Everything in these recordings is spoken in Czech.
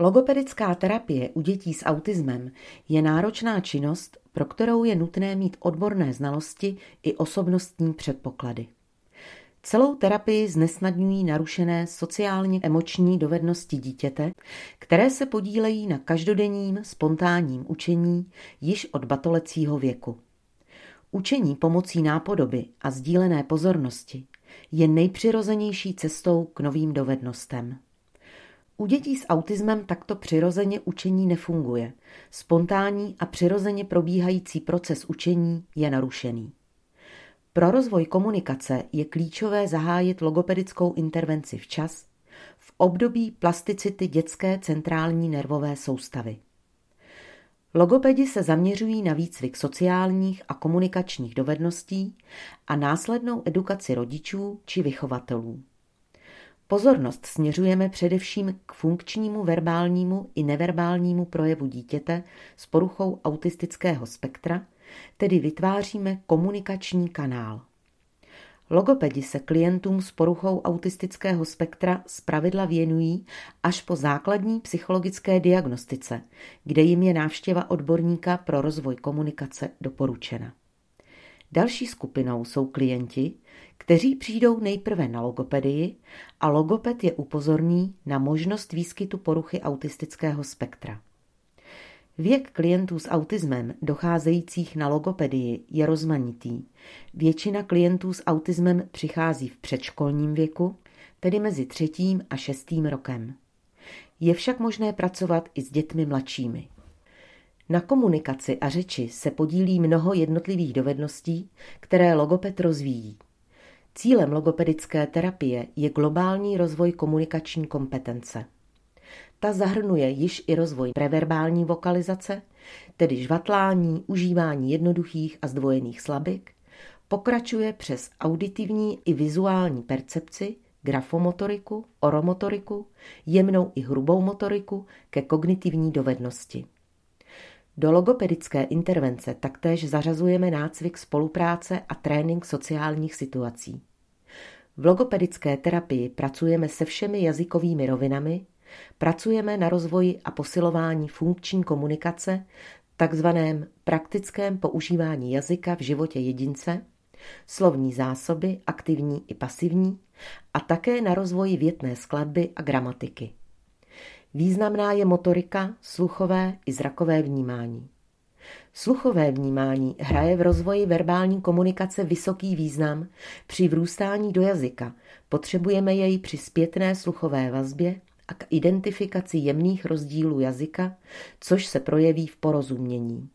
Logopedická terapie u dětí s autismem je náročná činnost, pro kterou je nutné mít odborné znalosti i osobnostní předpoklady. Celou terapii znesnadňují narušené sociálně-emoční dovednosti dítěte, které se podílejí na každodenním spontánním učení již od batolecího věku. Učení pomocí nápodoby a sdílené pozornosti je nejpřirozenější cestou k novým dovednostem. U dětí s autismem takto přirozeně učení nefunguje. Spontánní a přirozeně probíhající proces učení je narušený. Pro rozvoj komunikace je klíčové zahájit logopedickou intervenci včas, v období plasticity dětské centrální nervové soustavy. Logopedi se zaměřují na výcvik sociálních a komunikačních dovedností a následnou edukaci rodičů či vychovatelů. Pozornost směřujeme především k funkčnímu verbálnímu i neverbálnímu projevu dítěte s poruchou autistického spektra, tedy vytváříme komunikační kanál. Logopedi se klientům s poruchou autistického spektra zpravidla věnují až po základní psychologické diagnostice, kde jim je návštěva odborníka pro rozvoj komunikace doporučena. Další skupinou jsou klienti, kteří přijdou nejprve na logopedii a logoped je upozorní na možnost výskytu poruchy autistického spektra. Věk klientů s autismem docházejících na logopedii je rozmanitý. Většina klientů s autismem přichází v předškolním věku, tedy mezi třetím a šestým rokem. Je však možné pracovat i s dětmi mladšími. Na komunikaci a řeči se podílí mnoho jednotlivých dovedností, které logoped rozvíjí. Cílem logopedické terapie je globální rozvoj komunikační kompetence. Ta zahrnuje již i rozvoj preverbální vokalizace, tedy žvatlání, užívání jednoduchých a zdvojených slabik, pokračuje přes auditivní i vizuální percepci, grafomotoriku, oromotoriku, jemnou i hrubou motoriku ke kognitivní dovednosti. Do logopedické intervence taktéž zařazujeme nácvik spolupráce a trénink sociálních situací. V logopedické terapii pracujeme se všemi jazykovými rovinami, pracujeme na rozvoji a posilování funkční komunikace, takzvaném praktickém používání jazyka v životě jedince, slovní zásoby, aktivní i pasivní, a také na rozvoji větné skladby a gramatiky. Významná je motorika, sluchové i zrakové vnímání. Sluchové vnímání hraje v rozvoji verbální komunikace vysoký význam. Při vrůstání do jazyka potřebujeme jej při zpětné sluchové vazbě a k identifikaci jemných rozdílů jazyka, což se projeví v porozumění.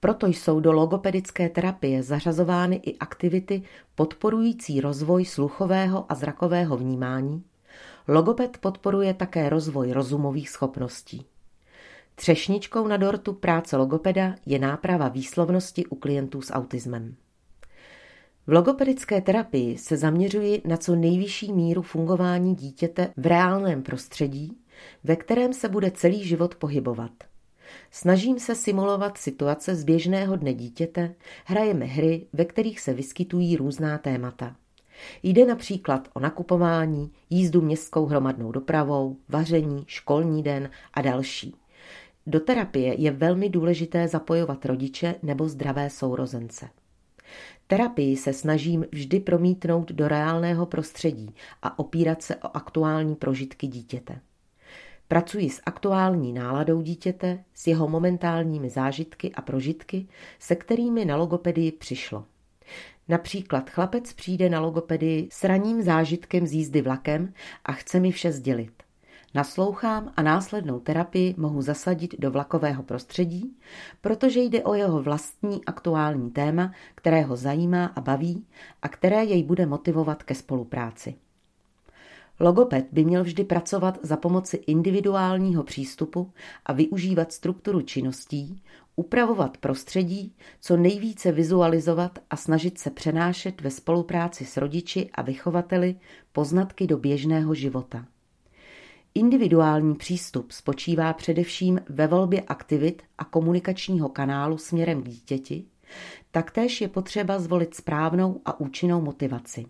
Proto jsou do logopedické terapie zařazovány i aktivity podporující rozvoj sluchového a zrakového vnímání. Logoped podporuje také rozvoj rozumových schopností. Třešničkou na dortu práce logopeda je náprava výslovnosti u klientů s autismem. V logopedické terapii se zaměřuji na co nejvyšší míru fungování dítěte v reálném prostředí, ve kterém se bude celý život pohybovat. Snažím se simulovat situace z běžného dne dítěte, hrajeme hry, ve kterých se vyskytují různá témata. Jde například o nakupování, jízdu městskou hromadnou dopravou, vaření, školní den a další. Do terapie je velmi důležité zapojovat rodiče nebo zdravé sourozence. Terapii se snažím vždy promítnout do reálného prostředí a opírat se o aktuální prožitky dítěte. Pracuji s aktuální náladou dítěte, s jeho momentálními zážitky a prožitky, se kterými na logopedii přišlo. Například chlapec přijde na logopedii s ranním zážitkem z jízdy vlakem a chce mi vše sdělit. Naslouchám a následnou terapii mohu zasadit do vlakového prostředí, protože jde o jeho vlastní aktuální téma, které ho zajímá a baví a které jej bude motivovat ke spolupráci. Logoped by měl vždy pracovat za pomoci individuálního přístupu a využívat strukturu činností, upravovat prostředí, co nejvíce vizualizovat a snažit se přenášet ve spolupráci s rodiči a vychovateli poznatky do běžného života. Individuální přístup spočívá především ve volbě aktivit a komunikačního kanálu směrem k dítěti, taktéž je potřeba zvolit správnou a účinnou motivaci.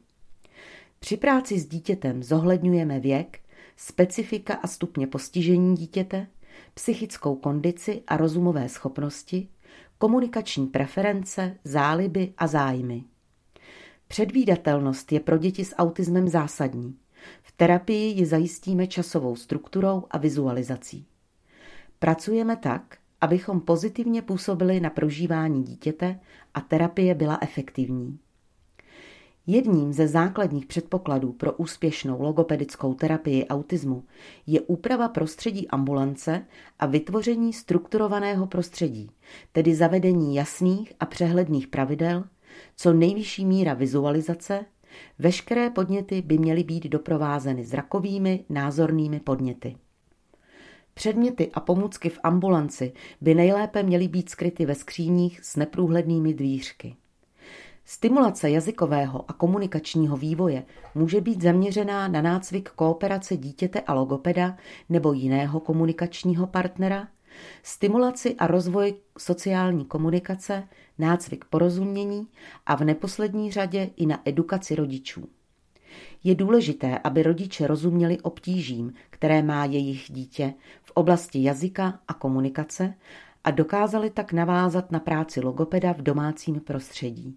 Při práci s dítětem zohledňujeme věk, specifika a stupně postižení dítěte, psychickou kondici a rozumové schopnosti, komunikační preference, záliby a zájmy. Předvídatelnost je pro děti s autismem zásadní. V terapii ji zajistíme časovou strukturou a vizualizací. Pracujeme tak, abychom pozitivně působili na prožívání dítěte a terapie byla efektivní. Jedním ze základních předpokladů pro úspěšnou logopedickou terapii autismu je úprava prostředí ambulance a vytvoření strukturovaného prostředí, tedy zavedení jasných a přehledných pravidel, co nejvyšší míra vizualizace, veškeré podněty by měly být doprovázeny zrakovými, názornými podněty. Předměty a pomůcky v ambulanci by nejlépe měly být skryty ve skříních s neprůhlednými dvířky. Stimulace jazykového a komunikačního vývoje může být zaměřená na nácvik kooperace dítěte a logopeda nebo jiného komunikačního partnera, stimulaci a rozvoj sociální komunikace, nácvik porozumění a v neposlední řadě i na edukaci rodičů. Je důležité, aby rodiče rozuměli obtížím, které má jejich dítě v oblasti jazyka a komunikace a dokázali tak navázat na práci logopeda v domácím prostředí.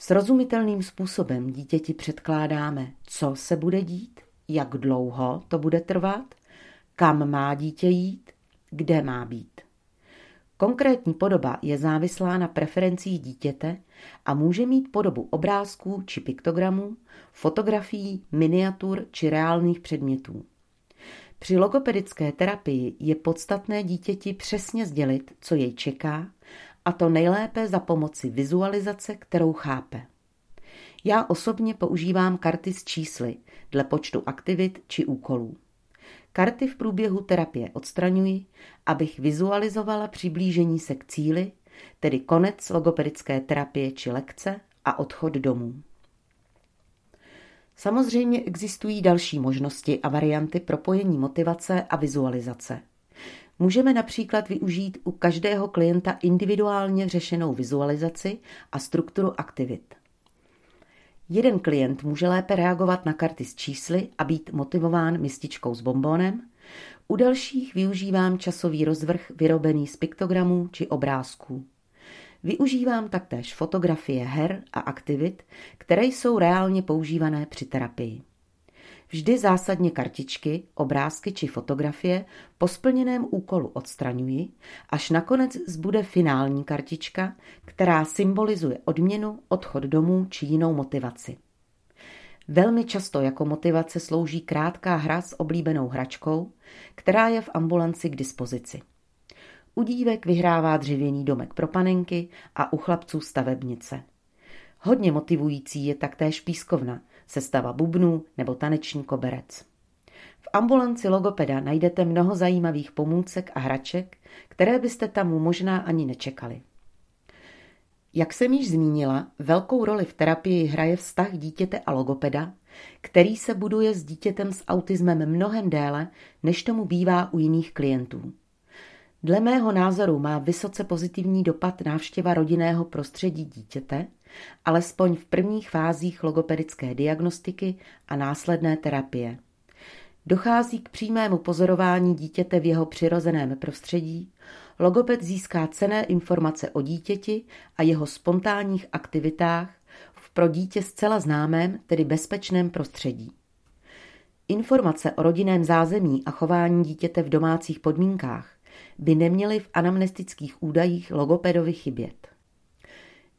Srozumitelným způsobem dítěti předkládáme, co se bude dít, jak dlouho to bude trvat, kam má dítě jít, kde má být. Konkrétní podoba je závislá na preferencích dítěte a může mít podobu obrázků či piktogramů, fotografií, miniatur či reálných předmětů. Při logopedické terapii je podstatné dítěti přesně sdělit, co jej čeká a to nejlépe za pomoci vizualizace, kterou chápe. Já osobně používám karty s čísly dle počtu aktivit či úkolů. Karty v průběhu terapie odstraňuji, abych vizualizovala přiblížení se k cíli, tedy konec logopedické terapie či lekce a odchod domů. Samozřejmě existují další možnosti a varianty propojení motivace a vizualizace. Můžeme například využít u každého klienta individuálně řešenou vizualizaci a strukturu aktivit. Jeden klient může lépe reagovat na karty s čísly a být motivován mističkou s bombonem, u dalších využívám časový rozvrh vyrobený z piktogramů či obrázků. Využívám taktéž fotografie her a aktivit, které jsou reálně používané při terapii. Vždy zásadně kartičky, obrázky či fotografie po splněném úkolu odstraňuji, až nakonec zbude finální kartička, která symbolizuje odměnu, odchod domů či jinou motivaci. Velmi často jako motivace slouží krátká hra s oblíbenou hračkou, která je v ambulanci k dispozici. U dívek vyhrává dřevěný domek pro panenky a u chlapců stavebnice. Hodně motivující je taktéž pískovna, sestava bubnů nebo taneční koberec. V ambulanci logopeda najdete mnoho zajímavých pomůcek a hraček, které byste tam možná ani nečekali. Jak jsem již zmínila, velkou roli v terapii hraje vztah dítěte a logopeda, který se buduje s dítětem s autismem mnohem déle, než tomu bývá u jiných klientů. Dle mého názoru má vysoce pozitivní dopad návštěva rodinného prostředí dítěte, alespoň v prvních fázích logopedické diagnostiky a následné terapie. Dochází k přímému pozorování dítěte v jeho přirozeném prostředí, logoped získá cené informace o dítěti a jeho spontánních aktivitách v pro dítě zcela známém, tedy bezpečném prostředí. Informace o rodinném zázemí a chování dítěte v domácích podmínkách by neměly v anamnestických údajích logopedovi chybět.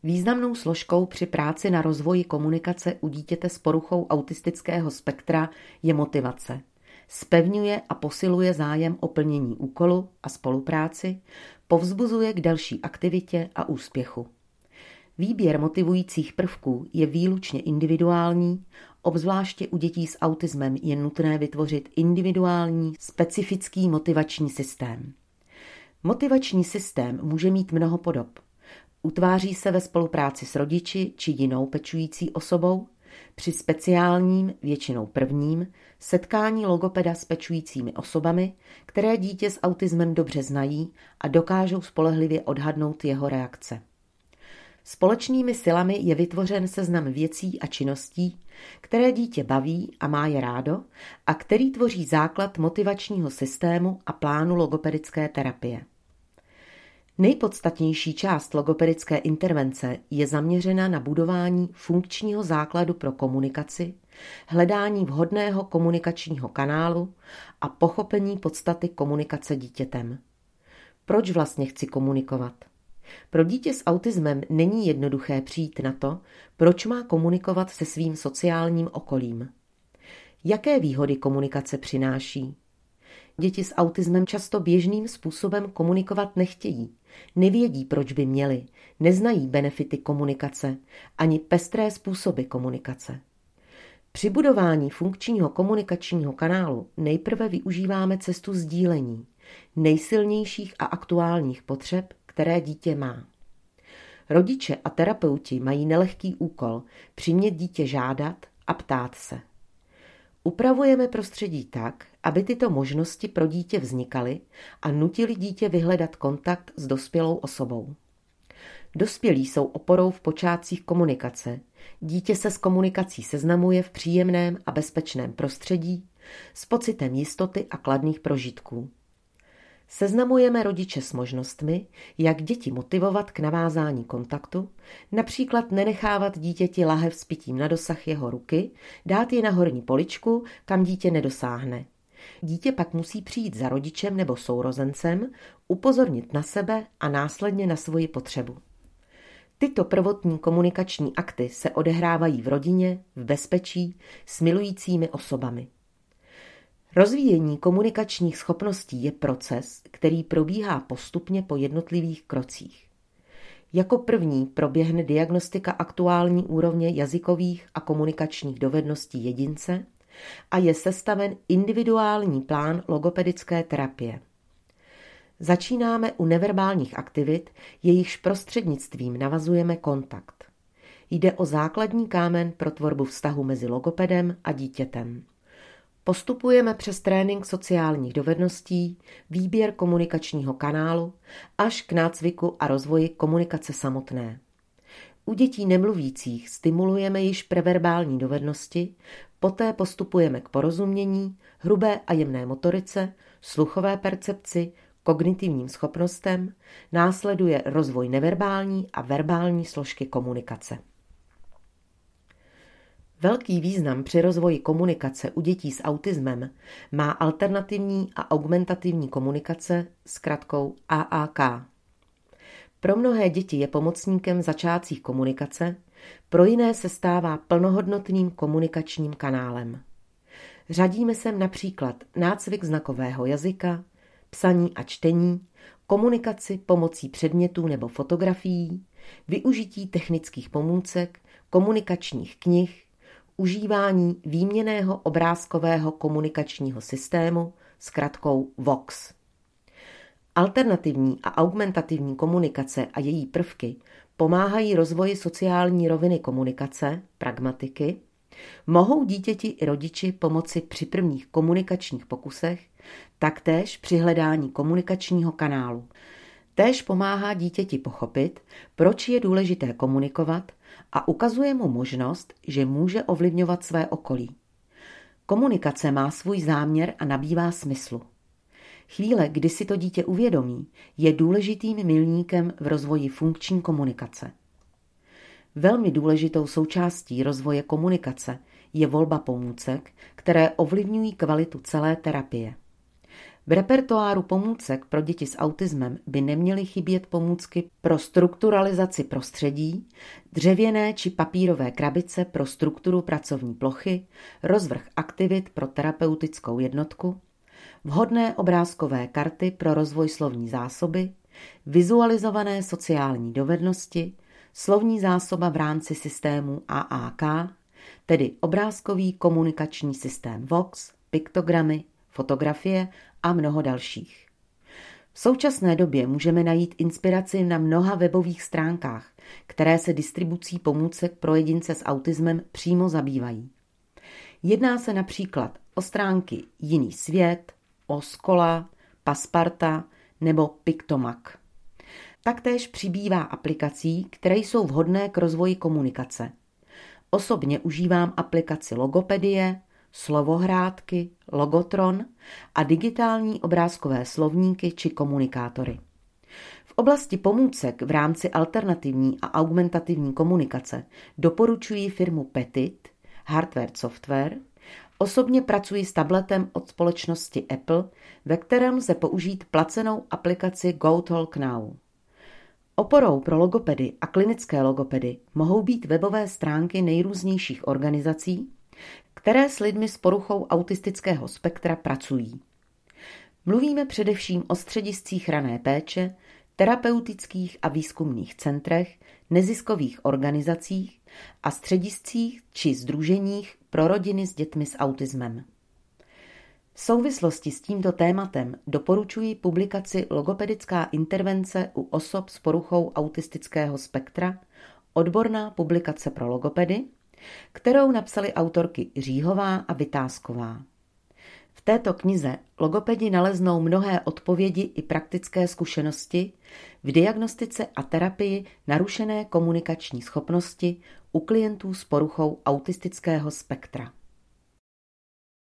Významnou složkou při práci na rozvoji komunikace u dítěte s poruchou autistického spektra je motivace. Spevňuje a posiluje zájem o plnění úkolu a spolupráci, povzbuzuje k další aktivitě a úspěchu. Výběr motivujících prvků je výlučně individuální, obzvláště u dětí s autismem je nutné vytvořit individuální, specifický motivační systém. Motivační systém může mít mnoho podob. Utváří se ve spolupráci s rodiči či jinou pečující osobou, při speciálním, většinou prvním, setkání logopeda s pečujícími osobami, které dítě s autismem dobře znají a dokážou spolehlivě odhadnout jeho reakce. Společnými silami je vytvořen seznam věcí a činností, které dítě baví a má je rádo a který tvoří základ motivačního systému a plánu logopedické terapie. Nejpodstatnější část logopedické intervence je zaměřena na budování funkčního základu pro komunikaci, hledání vhodného komunikačního kanálu a pochopení podstaty komunikace dítětem. Proč vlastně chci komunikovat? Pro dítě s autismem není jednoduché přijít na to, proč má komunikovat se svým sociálním okolím. Jaké výhody komunikace přináší? Děti s autismem často běžným způsobem komunikovat nechtějí. Nevědí, proč by měli, neznají benefity komunikace ani pestré způsoby komunikace. Při budování funkčního komunikačního kanálu nejprve využíváme cestu sdílení nejsilnějších a aktuálních potřeb, které dítě má. Rodiče a terapeuti mají nelehký úkol přimět dítě žádat a ptát se. Upravujeme prostředí tak, aby tyto možnosti pro dítě vznikaly a nutili dítě vyhledat kontakt s dospělou osobou. Dospělí jsou oporou v počátcích komunikace. Dítě se s komunikací seznamuje v příjemném a bezpečném prostředí s pocitem jistoty a kladných prožitků. Seznamujeme rodiče s možnostmi, jak děti motivovat k navázání kontaktu, například nenechávat dítěti lahev s pitím na dosah jeho ruky, dát je na horní poličku, kam dítě nedosáhne. Dítě pak musí přijít za rodičem nebo sourozencem, upozornit na sebe a následně na svoji potřebu. Tyto prvotní komunikační akty se odehrávají v rodině, v bezpečí, s milujícími osobami. Rozvíjení komunikačních schopností je proces, který probíhá postupně po jednotlivých krocích. Jako první proběhne diagnostika aktuální úrovně jazykových a komunikačních dovedností jedince a je sestaven individuální plán logopedické terapie. Začínáme u neverbálních aktivit, jejichž prostřednictvím navazujeme kontakt. Jde o základní kámen pro tvorbu vztahu mezi logopedem a dítětem. Postupujeme přes trénink sociálních dovedností, výběr komunikačního kanálu až k nácviku a rozvoji komunikace samotné. U dětí nemluvících stimulujeme již preverbální dovednosti, poté postupujeme k porozumění, hrubé a jemné motorice, sluchové percepci, kognitivním schopnostem, následuje rozvoj neverbální a verbální složky komunikace. Velký význam při rozvoji komunikace u dětí s autismem má alternativní a augmentativní komunikace s kratkou AAK. Pro mnohé děti je pomocníkem začátcích komunikace, pro jiné se stává plnohodnotným komunikačním kanálem. Řadíme sem například nácvik znakového jazyka, psaní a čtení, komunikaci pomocí předmětů nebo fotografií, využití technických pomůcek, komunikačních knih, užívání výměného obrázkového komunikačního systému s kratkou VOX. Alternativní a augmentativní komunikace a její prvky pomáhají rozvoji sociální roviny komunikace, pragmatiky, mohou dítěti i rodiči pomoci při prvních komunikačních pokusech, taktéž při hledání komunikačního kanálu. Též pomáhá dítěti pochopit, proč je důležité komunikovat a ukazuje mu možnost, že může ovlivňovat své okolí. Komunikace má svůj záměr a nabývá smyslu. Chvíle, kdy si to dítě uvědomí, je důležitým milníkem v rozvoji funkční komunikace. Velmi důležitou součástí rozvoje komunikace je volba pomůcek, které ovlivňují kvalitu celé terapie. V repertoáru pomůcek pro děti s autismem by neměly chybět pomůcky pro strukturalizaci prostředí, dřevěné či papírové krabice pro strukturu pracovní plochy, rozvrh aktivit pro terapeutickou jednotku, vhodné obrázkové karty pro rozvoj slovní zásoby, vizualizované sociální dovednosti, slovní zásoba v rámci systému AAK, tedy obrázkový komunikační systém VOX, piktogramy, fotografie a mnoho dalších. V současné době můžeme najít inspiraci na mnoha webových stránkách, které se distribucí pomůcek pro jedince s autismem přímo zabývají. Jedná se například o stránky Jiný svět, Oskola, Pasparta nebo Piktomak. Taktéž přibývá aplikací, které jsou vhodné k rozvoji komunikace. Osobně užívám aplikaci Logopedie, slovohrádky, Logotron a digitální obrázkové slovníky či komunikátory. V oblasti pomůcek v rámci alternativní a augmentativní komunikace doporučuji firmu Petit, hardware software, Osobně pracuji s tabletem od společnosti Apple, ve kterém lze použít placenou aplikaci GoTalk Now. Oporou pro logopedy a klinické logopedy mohou být webové stránky nejrůznějších organizací, které s lidmi s poruchou autistického spektra pracují. Mluvíme především o střediscích rané péče, terapeutických a výzkumných centrech, neziskových organizacích a střediscích či združeních pro rodiny s dětmi s autismem. V souvislosti s tímto tématem doporučuji publikaci Logopedická intervence u osob s poruchou autistického spektra, odborná publikace pro logopedy, kterou napsali autorky Říhová a Vytázková. V této knize logopedi naleznou mnohé odpovědi i praktické zkušenosti v diagnostice a terapii narušené komunikační schopnosti u klientů s poruchou autistického spektra.